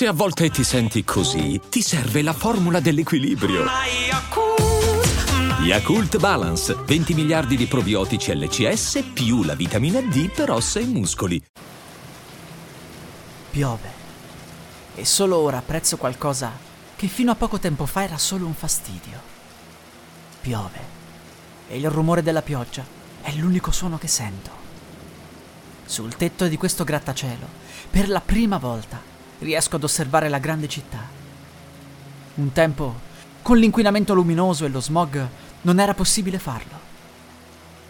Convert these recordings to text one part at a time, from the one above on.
Se a volte ti senti così, ti serve la formula dell'equilibrio. Yakult Balance, 20 miliardi di probiotici LCS più la vitamina D per ossa e muscoli. Piove. E solo ora apprezzo qualcosa che fino a poco tempo fa era solo un fastidio. Piove. E il rumore della pioggia è l'unico suono che sento. Sul tetto di questo grattacielo, per la prima volta, riesco ad osservare la grande città. Un tempo, con l'inquinamento luminoso e lo smog, non era possibile farlo.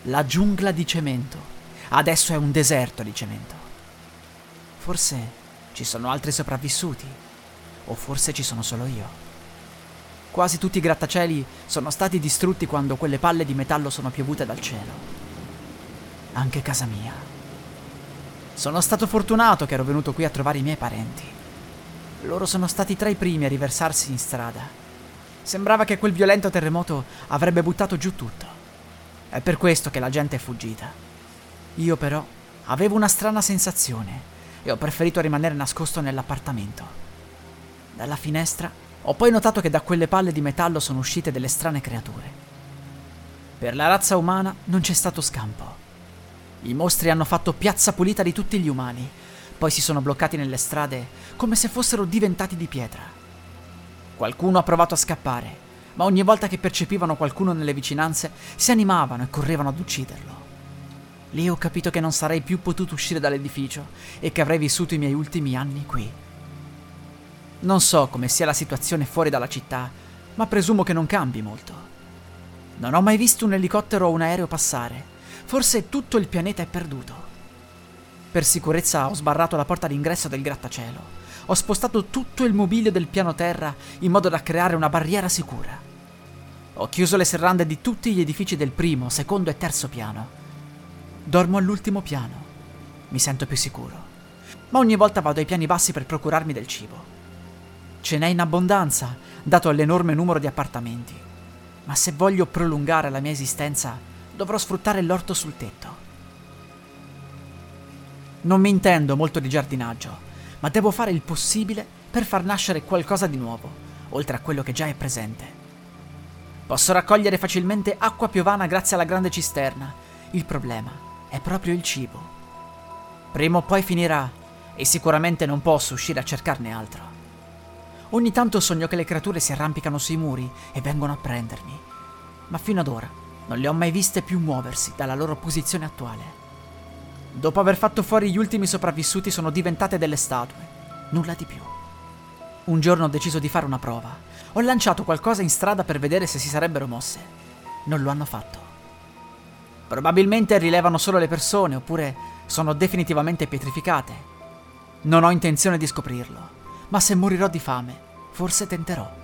La giungla di cemento adesso è un deserto di cemento. Forse ci sono altri sopravvissuti, o forse ci sono solo io. Quasi tutti i grattacieli sono stati distrutti quando quelle palle di metallo sono piovute dal cielo. Anche casa mia. Sono stato fortunato che ero venuto qui a trovare i miei parenti. Loro sono stati tra i primi a riversarsi in strada Sembrava che quel violento terremoto avrebbe buttato giù tutto. È per questo che la gente è fuggita. Io però avevo una strana sensazione e ho preferito rimanere nascosto nell'appartamento. Dalla finestra ho poi notato che da quelle palle di metallo sono uscite delle strane creature. Per la razza umana non c'è stato scampo. I mostri hanno fatto piazza pulita di tutti gli umani, poi si sono bloccati nelle strade come se fossero diventati di pietra. Qualcuno ha provato a scappare, ma ogni volta che percepivano qualcuno nelle vicinanze si animavano e correvano ad ucciderlo. Lì ho capito che non sarei più potuto uscire dall'edificio e che avrei vissuto i miei ultimi anni qui. Non so come sia la situazione fuori dalla città, ma presumo che non cambi molto. Non ho mai visto un elicottero o un aereo passare. Forse tutto il pianeta è perduto. Per sicurezza ho sbarrato la porta d'ingresso del grattacielo ho spostato tutto il mobilio del piano terra in modo da creare una barriera sicura. Ho chiuso le serrande di tutti gli edifici del primo, secondo e terzo piano. Dormo all'ultimo piano. Mi sento più sicuro. Ma ogni volta vado ai piani bassi per procurarmi del cibo. Ce n'è in abbondanza, dato l'enorme numero di appartamenti. Ma se voglio prolungare la mia esistenza, dovrò sfruttare l'orto sul tetto. Non mi intendo molto di giardinaggio ma devo fare il possibile per far nascere qualcosa di nuovo, oltre a quello che già è presente. Posso raccogliere facilmente acqua piovana grazie alla grande cisterna. Il problema è proprio il cibo. Prima o poi finirà e sicuramente non posso uscire a cercarne altro. Ogni tanto sogno che le creature si arrampicano sui muri e vengono a prendermi, ma fino ad ora non le ho mai viste più muoversi dalla loro posizione attuale. Dopo aver fatto fuori gli ultimi sopravvissuti sono diventate delle statue. Nulla di più. Un giorno ho deciso di fare una prova. Ho lanciato qualcosa in strada per vedere se si sarebbero mosse. Non lo hanno fatto. Probabilmente rilevano solo le persone oppure sono definitivamente pietrificate. Non ho intenzione di scoprirlo, ma se morirò di fame, forse tenterò.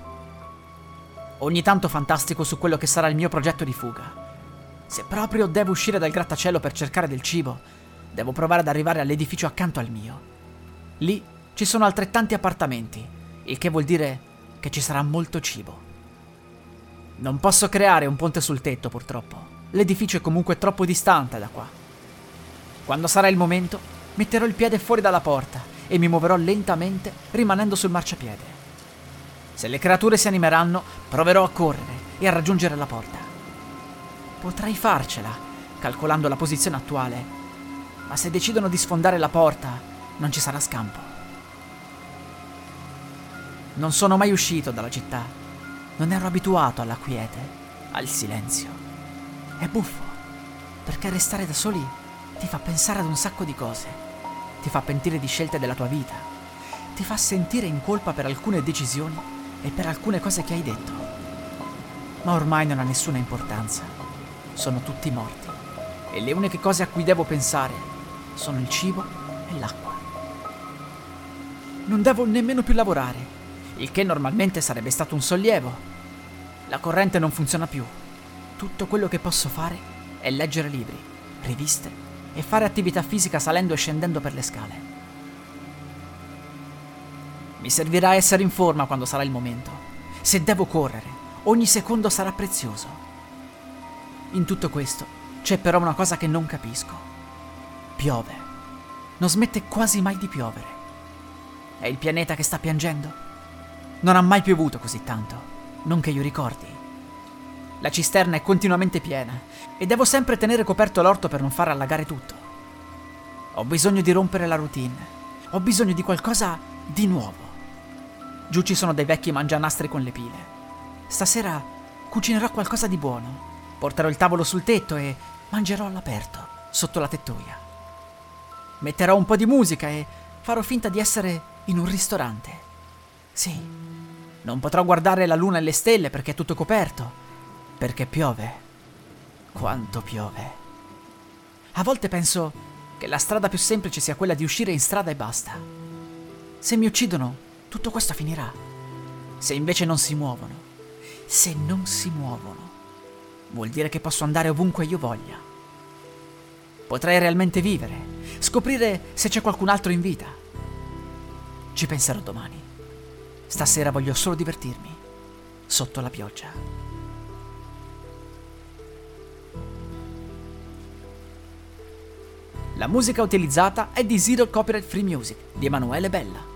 Ogni tanto fantastico su quello che sarà il mio progetto di fuga. Se proprio devo uscire dal grattacielo per cercare del cibo, Devo provare ad arrivare all'edificio accanto al mio. Lì ci sono altrettanti appartamenti, il che vuol dire che ci sarà molto cibo. Non posso creare un ponte sul tetto, purtroppo. L'edificio è comunque troppo distante da qua. Quando sarà il momento, metterò il piede fuori dalla porta e mi muoverò lentamente rimanendo sul marciapiede. Se le creature si animeranno, proverò a correre e a raggiungere la porta. Potrei farcela, calcolando la posizione attuale ma se decidono di sfondare la porta, non ci sarà scampo. Non sono mai uscito dalla città. Non ero abituato alla quiete, al silenzio. È buffo, perché restare da soli ti fa pensare ad un sacco di cose. Ti fa pentire di scelte della tua vita. Ti fa sentire in colpa per alcune decisioni e per alcune cose che hai detto. Ma ormai non ha nessuna importanza. Sono tutti morti. E le uniche cose a cui devo pensare sono il cibo e l'acqua. Non devo nemmeno più lavorare, il che normalmente sarebbe stato un sollievo. La corrente non funziona più. Tutto quello che posso fare è leggere libri, riviste e fare attività fisica salendo e scendendo per le scale. Mi servirà essere in forma quando sarà il momento. Se devo correre, ogni secondo sarà prezioso. In tutto questo c'è però una cosa che non capisco. Piove. Non smette quasi mai di piovere. È il pianeta che sta piangendo? Non ha mai piovuto così tanto, non che io ricordi. La cisterna è continuamente piena e devo sempre tenere coperto l'orto per non far allagare tutto. Ho bisogno di rompere la routine. Ho bisogno di qualcosa di nuovo. Giù ci sono dei vecchi mangianastri con le pile. Stasera cucinerò qualcosa di buono. Porterò il tavolo sul tetto e mangerò all'aperto, sotto la tettoia. Metterò un po' di musica e farò finta di essere in un ristorante. Sì, non potrò guardare la luna e le stelle perché è tutto coperto, perché piove. Quanto piove. A volte penso che la strada più semplice sia quella di uscire in strada e basta. Se mi uccidono, tutto questo finirà. Se invece non si muovono, se non si muovono, vuol dire che posso andare ovunque io voglia. Potrei realmente vivere, scoprire se c'è qualcun altro in vita. Ci penserò domani. Stasera voglio solo divertirmi, sotto la pioggia. La musica utilizzata è di Zero Copyright Free Music di Emanuele Bella.